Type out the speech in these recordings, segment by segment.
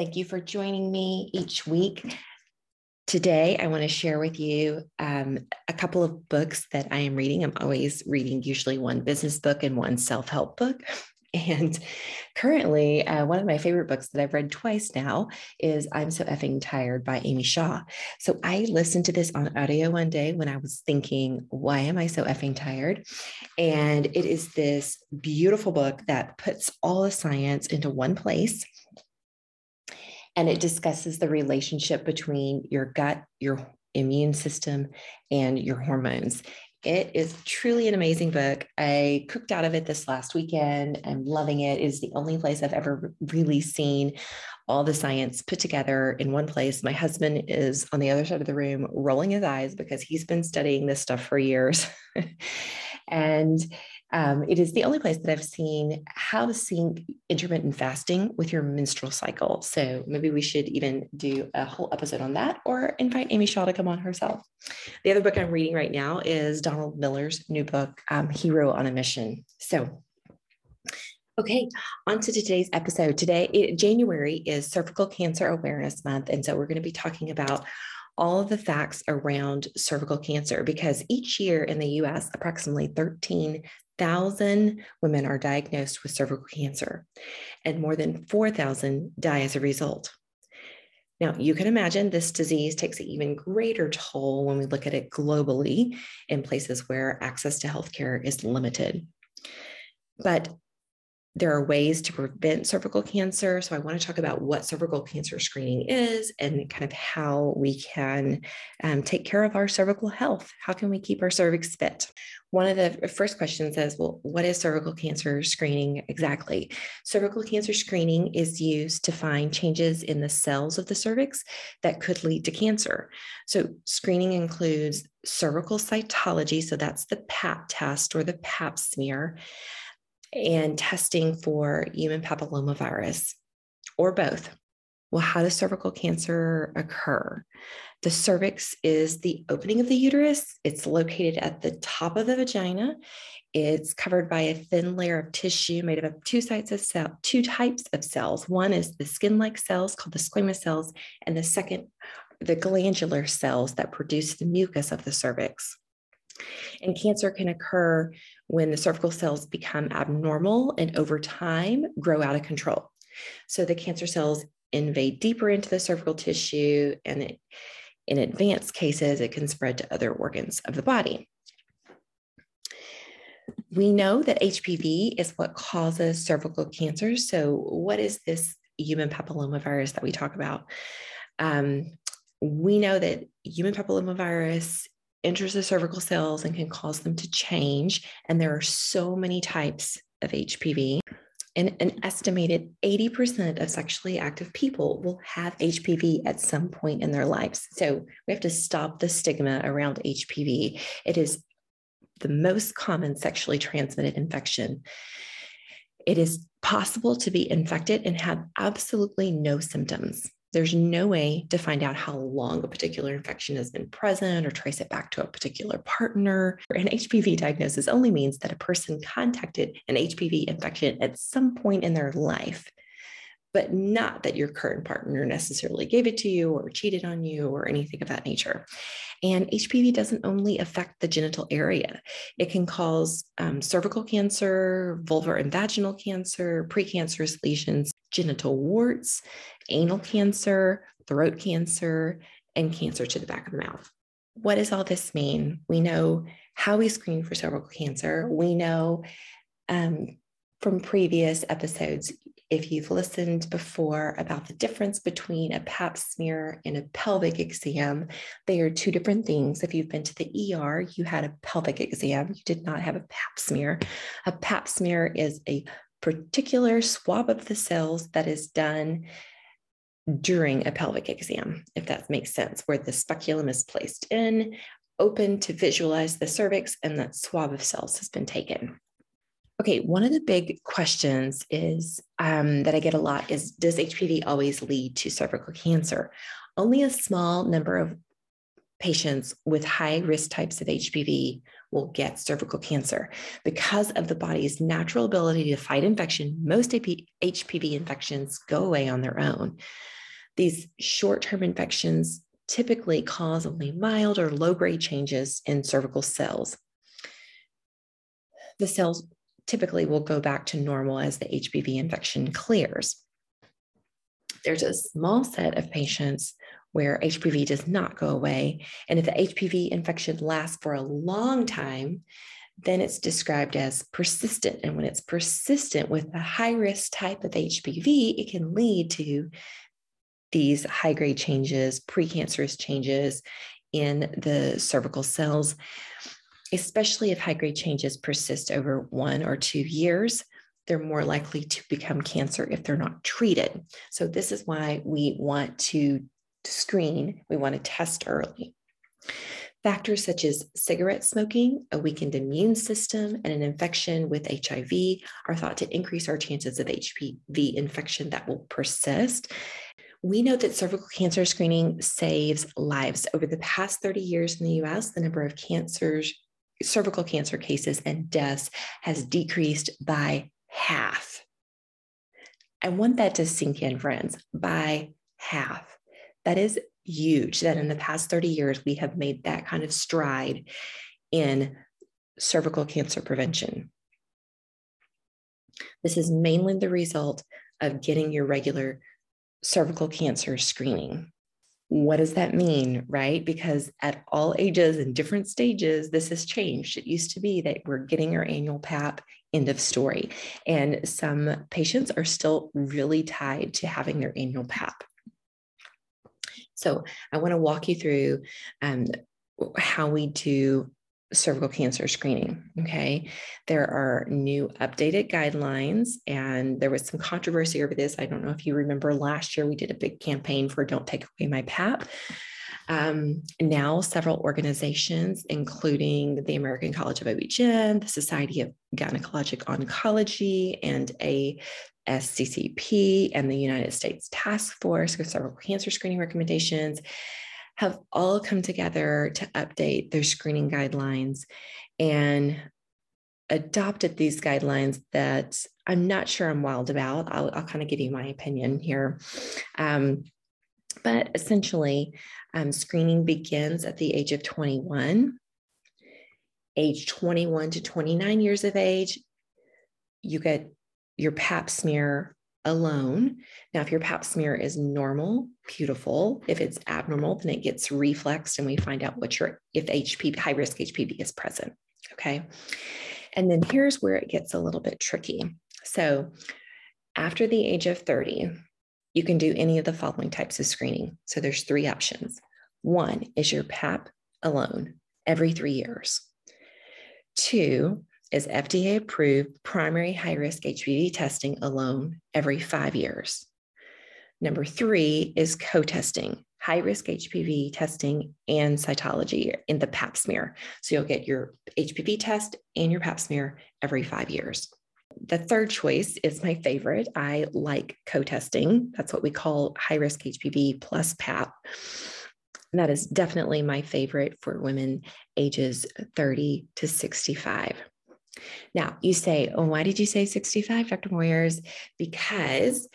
Thank you for joining me each week. Today, I want to share with you um, a couple of books that I am reading. I'm always reading usually one business book and one self help book. And currently, uh, one of my favorite books that I've read twice now is I'm So Effing Tired by Amy Shah. So I listened to this on audio one day when I was thinking, why am I so effing tired? And it is this beautiful book that puts all the science into one place. And it discusses the relationship between your gut, your immune system, and your hormones. It is truly an amazing book. I cooked out of it this last weekend. I'm loving it. It is the only place I've ever really seen all the science put together in one place. My husband is on the other side of the room rolling his eyes because he's been studying this stuff for years. and um, it is the only place that I've seen how to sync intermittent fasting with your menstrual cycle. So maybe we should even do a whole episode on that or invite Amy Shah to come on herself. The other book I'm reading right now is Donald Miller's new book, um, Hero on a Mission. So Okay, on to today's episode. Today, it, January is Cervical Cancer Awareness Month. And so we're going to be talking about all of the facts around cervical cancer because each year in the US, approximately 13 1,000 women are diagnosed with cervical cancer, and more than 4,000 die as a result. Now, you can imagine this disease takes an even greater toll when we look at it globally in places where access to healthcare is limited. But there are ways to prevent cervical cancer. So, I want to talk about what cervical cancer screening is and kind of how we can um, take care of our cervical health. How can we keep our cervix fit? One of the first questions is Well, what is cervical cancer screening exactly? Cervical cancer screening is used to find changes in the cells of the cervix that could lead to cancer. So, screening includes cervical cytology. So, that's the PAP test or the PAP smear and testing for human papillomavirus or both. Well, how does cervical cancer occur? The cervix is the opening of the uterus. It's located at the top of the vagina. It's covered by a thin layer of tissue made up of two of cell, two types of cells. One is the skin-like cells called the squamous cells, and the second, the glandular cells that produce the mucus of the cervix. And cancer can occur when the cervical cells become abnormal and over time grow out of control. So the cancer cells invade deeper into the cervical tissue, and it, in advanced cases, it can spread to other organs of the body. We know that HPV is what causes cervical cancer. So, what is this human papillomavirus that we talk about? Um, we know that human papillomavirus enters the cervical cells and can cause them to change. And there are so many types of HPV. And an estimated 80% of sexually active people will have HPV at some point in their lives. So we have to stop the stigma around HPV. It is the most common sexually transmitted infection. It is possible to be infected and have absolutely no symptoms. There's no way to find out how long a particular infection has been present or trace it back to a particular partner. An HPV diagnosis only means that a person contacted an HPV infection at some point in their life, but not that your current partner necessarily gave it to you or cheated on you or anything of that nature. And HPV doesn't only affect the genital area, it can cause um, cervical cancer, vulvar and vaginal cancer, precancerous lesions, genital warts, anal cancer, throat cancer, and cancer to the back of the mouth. What does all this mean? We know how we screen for cervical cancer. We know um, from previous episodes, if you've listened before about the difference between a pap smear and a pelvic exam, they are two different things. If you've been to the ER, you had a pelvic exam, you did not have a pap smear. A pap smear is a particular swab of the cells that is done during a pelvic exam, if that makes sense, where the speculum is placed in, open to visualize the cervix, and that swab of cells has been taken. Okay, one of the big questions is um, that I get a lot is Does HPV always lead to cervical cancer? Only a small number of patients with high risk types of HPV will get cervical cancer. Because of the body's natural ability to fight infection, most HPV infections go away on their own. These short term infections typically cause only mild or low grade changes in cervical cells. The cells typically will go back to normal as the HPV infection clears. There's a small set of patients where HPV does not go away. And if the HPV infection lasts for a long time, then it's described as persistent. And when it's persistent with a high risk type of HPV, it can lead to these high grade changes, precancerous changes in the cervical cells, especially if high grade changes persist over one or two years. They're more likely to become cancer if they're not treated. So, this is why we want to screen, we want to test early. Factors such as cigarette smoking, a weakened immune system, and an infection with HIV are thought to increase our chances of HPV infection that will persist. We know that cervical cancer screening saves lives. Over the past 30 years in the US, the number of cancers, cervical cancer cases and deaths has decreased by half. I want that to sink in, friends, by half. That is huge that in the past 30 years, we have made that kind of stride in cervical cancer prevention. This is mainly the result of getting your regular cervical cancer screening. What does that mean, right? Because at all ages and different stages, this has changed. It used to be that we're getting our annual PAP, end of story. And some patients are still really tied to having their annual PAP. So I want to walk you through um, how we do cervical cancer screening. Okay. There are new updated guidelines, and there was some controversy over this. I don't know if you remember last year, we did a big campaign for Don't Take Away My PAP. Um, now, several organizations, including the American College of OB/GYN, the Society of Gynecologic Oncology, and a SCCP and the United States Task Force for Cervical Cancer Screening Recommendations have all come together to update their screening guidelines and adopted these guidelines that I'm not sure I'm wild about. I'll, I'll kind of give you my opinion here. Um, but essentially, um, screening begins at the age of 21. Age 21 to 29 years of age, you get your pap smear alone. Now, if your pap smear is normal, beautiful. If it's abnormal, then it gets reflexed and we find out what your, if HPV, high risk HPV is present. Okay. And then here's where it gets a little bit tricky. So, after the age of 30, you can do any of the following types of screening. So, there's three options. One is your PAP alone every three years. Two is FDA approved primary high risk HPV testing alone every five years. Number three is co testing, high risk HPV testing and cytology in the pap smear. So you'll get your HPV test and your pap smear every five years. The third choice is my favorite. I like co testing. That's what we call high risk HPV plus PAP. And that is definitely my favorite for women ages 30 to 65. Now, you say, oh, why did you say 65, Dr. Moyers? Because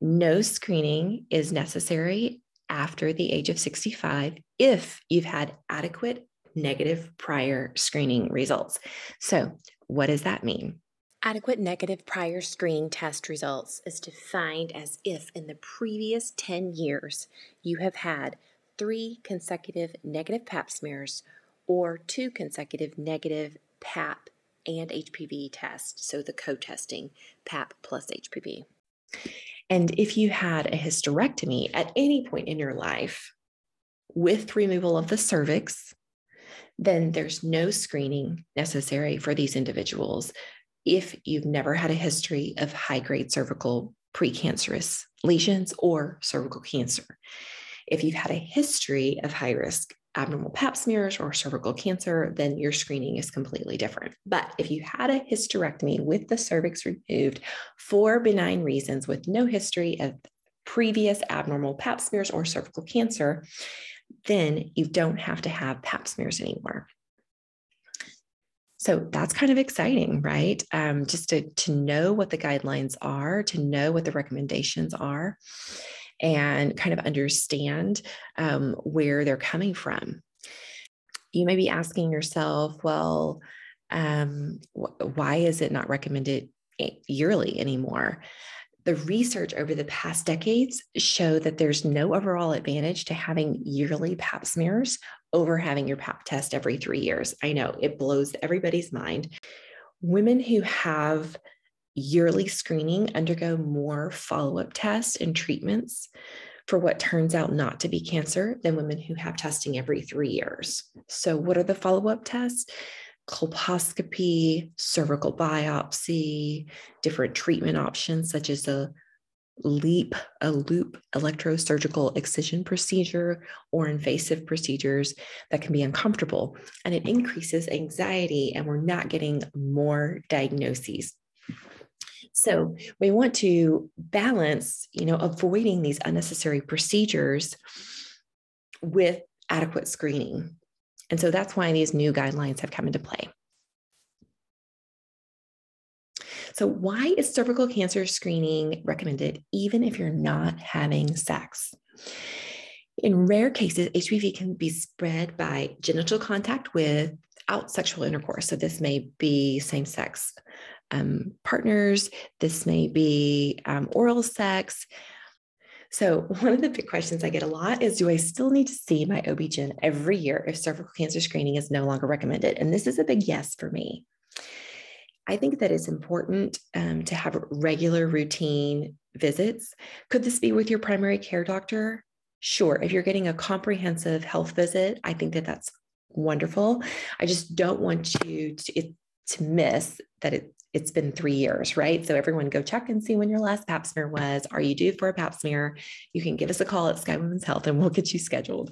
no screening is necessary after the age of 65 if you've had adequate negative prior screening results. So, what does that mean? Adequate negative prior screening test results is defined as if in the previous 10 years you have had three consecutive negative pap smears or two consecutive negative pap and HPV test. So the co testing, PAP plus HPV. And if you had a hysterectomy at any point in your life with removal of the cervix, then there's no screening necessary for these individuals if you've never had a history of high grade cervical precancerous lesions or cervical cancer. If you've had a history of high risk abnormal pap smears or cervical cancer, then your screening is completely different. But if you had a hysterectomy with the cervix removed for benign reasons with no history of previous abnormal pap smears or cervical cancer, then you don't have to have pap smears anymore. So that's kind of exciting, right? Um, just to, to know what the guidelines are, to know what the recommendations are, and kind of understand um, where they're coming from. You may be asking yourself, well, um, wh- why is it not recommended yearly anymore? the research over the past decades show that there's no overall advantage to having yearly pap smears over having your pap test every three years. I know it blows everybody's mind. Women who have yearly screening undergo more follow up tests and treatments for what turns out not to be cancer than women who have testing every three years. So, what are the follow up tests? colposcopy, cervical biopsy, different treatment options such as a LEEP, a loop electrosurgical excision procedure, or invasive procedures that can be uncomfortable. And it increases anxiety, and we're not getting more diagnoses. So we want to balance, you know, avoiding these unnecessary procedures with adequate screening. And so that's why these new guidelines have come into play. So, why is cervical cancer screening recommended even if you're not having sex? In rare cases, HPV can be spread by genital contact without sexual intercourse. So, this may be same sex um, partners, this may be um, oral sex, so, one of the big questions I get a lot is Do I still need to see my OB-GYN every year if cervical cancer screening is no longer recommended? And this is a big yes for me. I think that it's important um, to have regular routine visits. Could this be with your primary care doctor? Sure. If you're getting a comprehensive health visit, I think that that's wonderful. I just don't want you to, to miss that it it's been three years, right? So everyone go check and see when your last pap smear was. Are you due for a pap smear? You can give us a call at Sky Women's Health and we'll get you scheduled.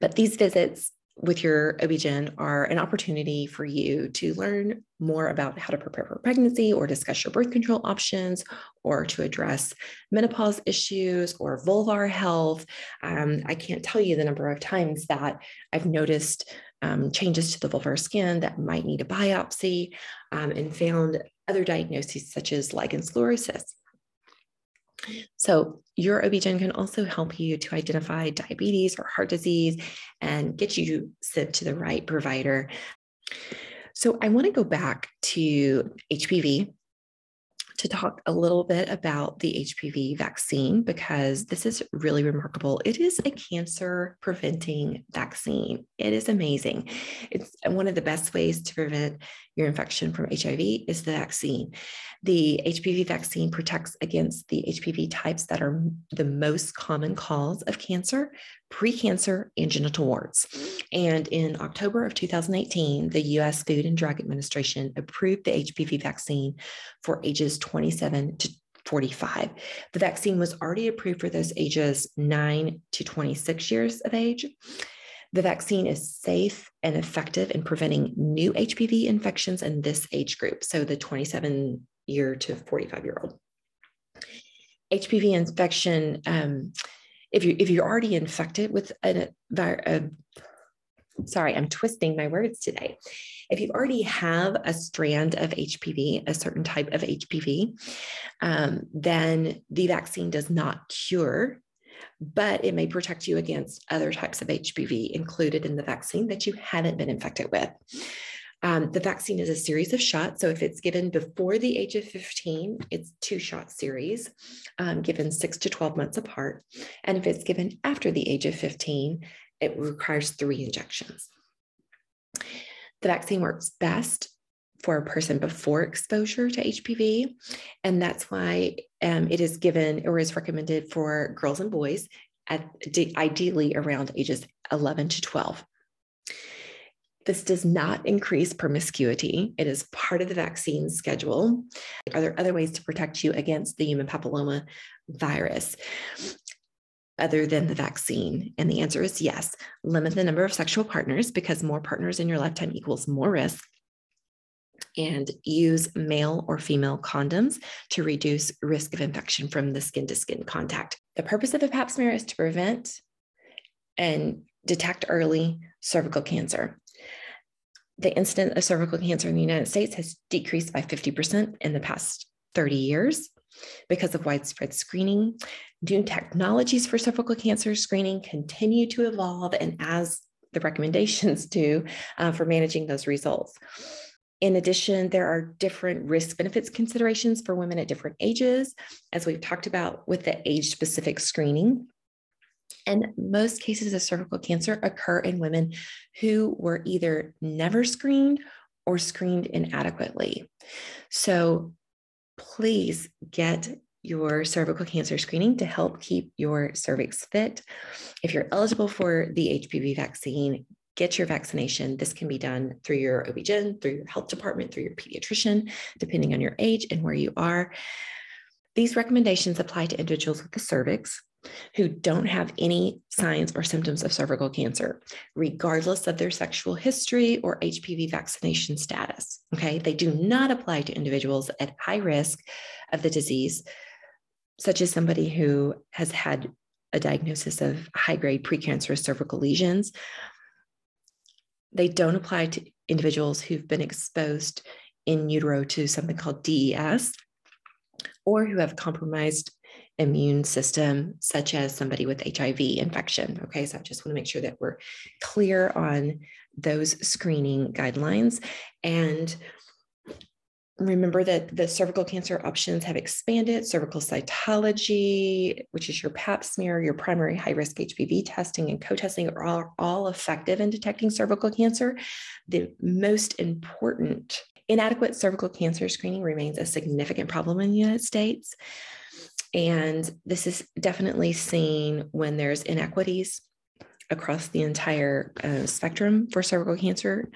But these visits with your OB-GYN are an opportunity for you to learn more about how to prepare for pregnancy or discuss your birth control options or to address menopause issues or vulvar health. Um, I can't tell you the number of times that I've noticed um, changes to the vulvar skin that might need a biopsy um, and found other diagnoses such as lichen sclerosus. So, your OB-GYN can also help you to identify diabetes or heart disease and get you sent to the right provider. So, I want to go back to HPV to talk a little bit about the HPV vaccine because this is really remarkable. It is a cancer preventing vaccine. It is amazing. It's one of the best ways to prevent your infection from HIV is the vaccine. The HPV vaccine protects against the HPV types that are the most common cause of cancer, precancer, and genital warts. And in October of 2018, the US Food and Drug Administration approved the HPV vaccine for ages 27 to 45. The vaccine was already approved for those ages 9 to 26 years of age. The vaccine is safe and effective in preventing new HPV infections in this age group. So the 27 year to 45 year old. HPV infection, um, if you if you're already infected with a, a sorry, I'm twisting my words today. If you already have a strand of HPV, a certain type of HPV, um, then the vaccine does not cure, but it may protect you against other types of HPV included in the vaccine that you haven't been infected with. Um, the vaccine is a series of shots. So if it's given before the age of 15, it's two shot series um, given six to 12 months apart. And if it's given after the age of 15, it requires three injections. The vaccine works best for a person before exposure to HPV. And that's why um, it is given or is recommended for girls and boys at ideally around ages 11 to 12. This does not increase promiscuity. It is part of the vaccine schedule. Are there other ways to protect you against the human papilloma virus? other than the vaccine? And the answer is yes. Limit the number of sexual partners because more partners in your lifetime equals more risk. And use male or female condoms to reduce risk of infection from the skin to skin contact. The purpose of a pap smear is to prevent and detect early cervical cancer. The incidence of cervical cancer in the United States has decreased by 50% in the past 30 years because of widespread screening. New technologies for cervical cancer screening continue to evolve, and as the recommendations do uh, for managing those results. In addition, there are different risk benefits considerations for women at different ages, as we've talked about with the age specific screening. And most cases of cervical cancer occur in women who were either never screened or screened inadequately. So please get your cervical cancer screening to help keep your cervix fit. If you're eligible for the HPV vaccine, get your vaccination. This can be done through your OB-GYN, through your health department, through your pediatrician, depending on your age and where you are. These recommendations apply to individuals with the cervix, who don't have any signs or symptoms of cervical cancer, regardless of their sexual history or HPV vaccination status. Okay, they do not apply to individuals at high risk of the disease, such as somebody who has had a diagnosis of high grade precancerous cervical lesions. They don't apply to individuals who've been exposed in utero to something called DES or who have compromised immune system, such as somebody with HIV infection. Okay, so I just want to make sure that we're clear on those screening guidelines. And remember that the cervical cancer options have expanded cervical cytology which is your pap smear your primary high risk hpv testing and co-testing are all, all effective in detecting cervical cancer the most important inadequate cervical cancer screening remains a significant problem in the united states and this is definitely seen when there's inequities across the entire uh, spectrum for cervical cancer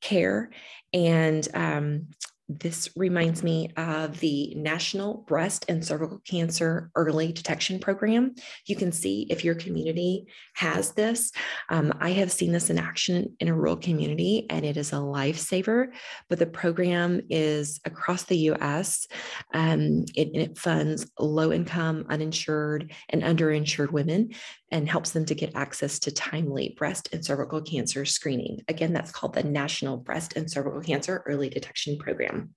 care. And um, this reminds me of the National Breast and Cervical Cancer Early Detection Program. You can see if your community has this. Um, I have seen this in action in a rural community, and it is a lifesaver. But the program is across the US. Um, it, it funds low income, uninsured, and underinsured women and helps them to get access to timely breast and cervical cancer screening. Again, that's called the National Breast and Cervical Cancer Early Detection Program.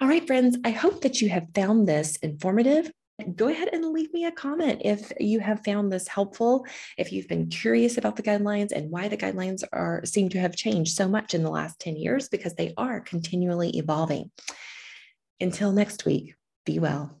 All right, friends, I hope that you have found this informative. Go ahead and leave me a comment if you have found this helpful, if you've been curious about the guidelines and why the guidelines are seem to have changed so much in the last 10 years because they are continually evolving. Until next week, be well.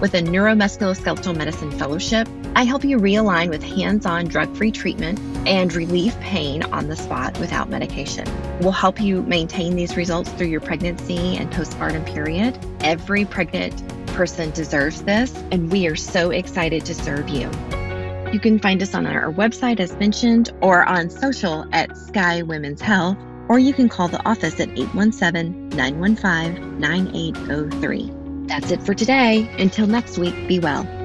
with a neuromusculoskeletal medicine fellowship, I help you realign with hands on drug free treatment and relieve pain on the spot without medication. We'll help you maintain these results through your pregnancy and postpartum period. Every pregnant person deserves this, and we are so excited to serve you. You can find us on our website, as mentioned, or on social at Sky Women's Health, or you can call the office at 817 915 9803. That's it for today. Until next week, be well.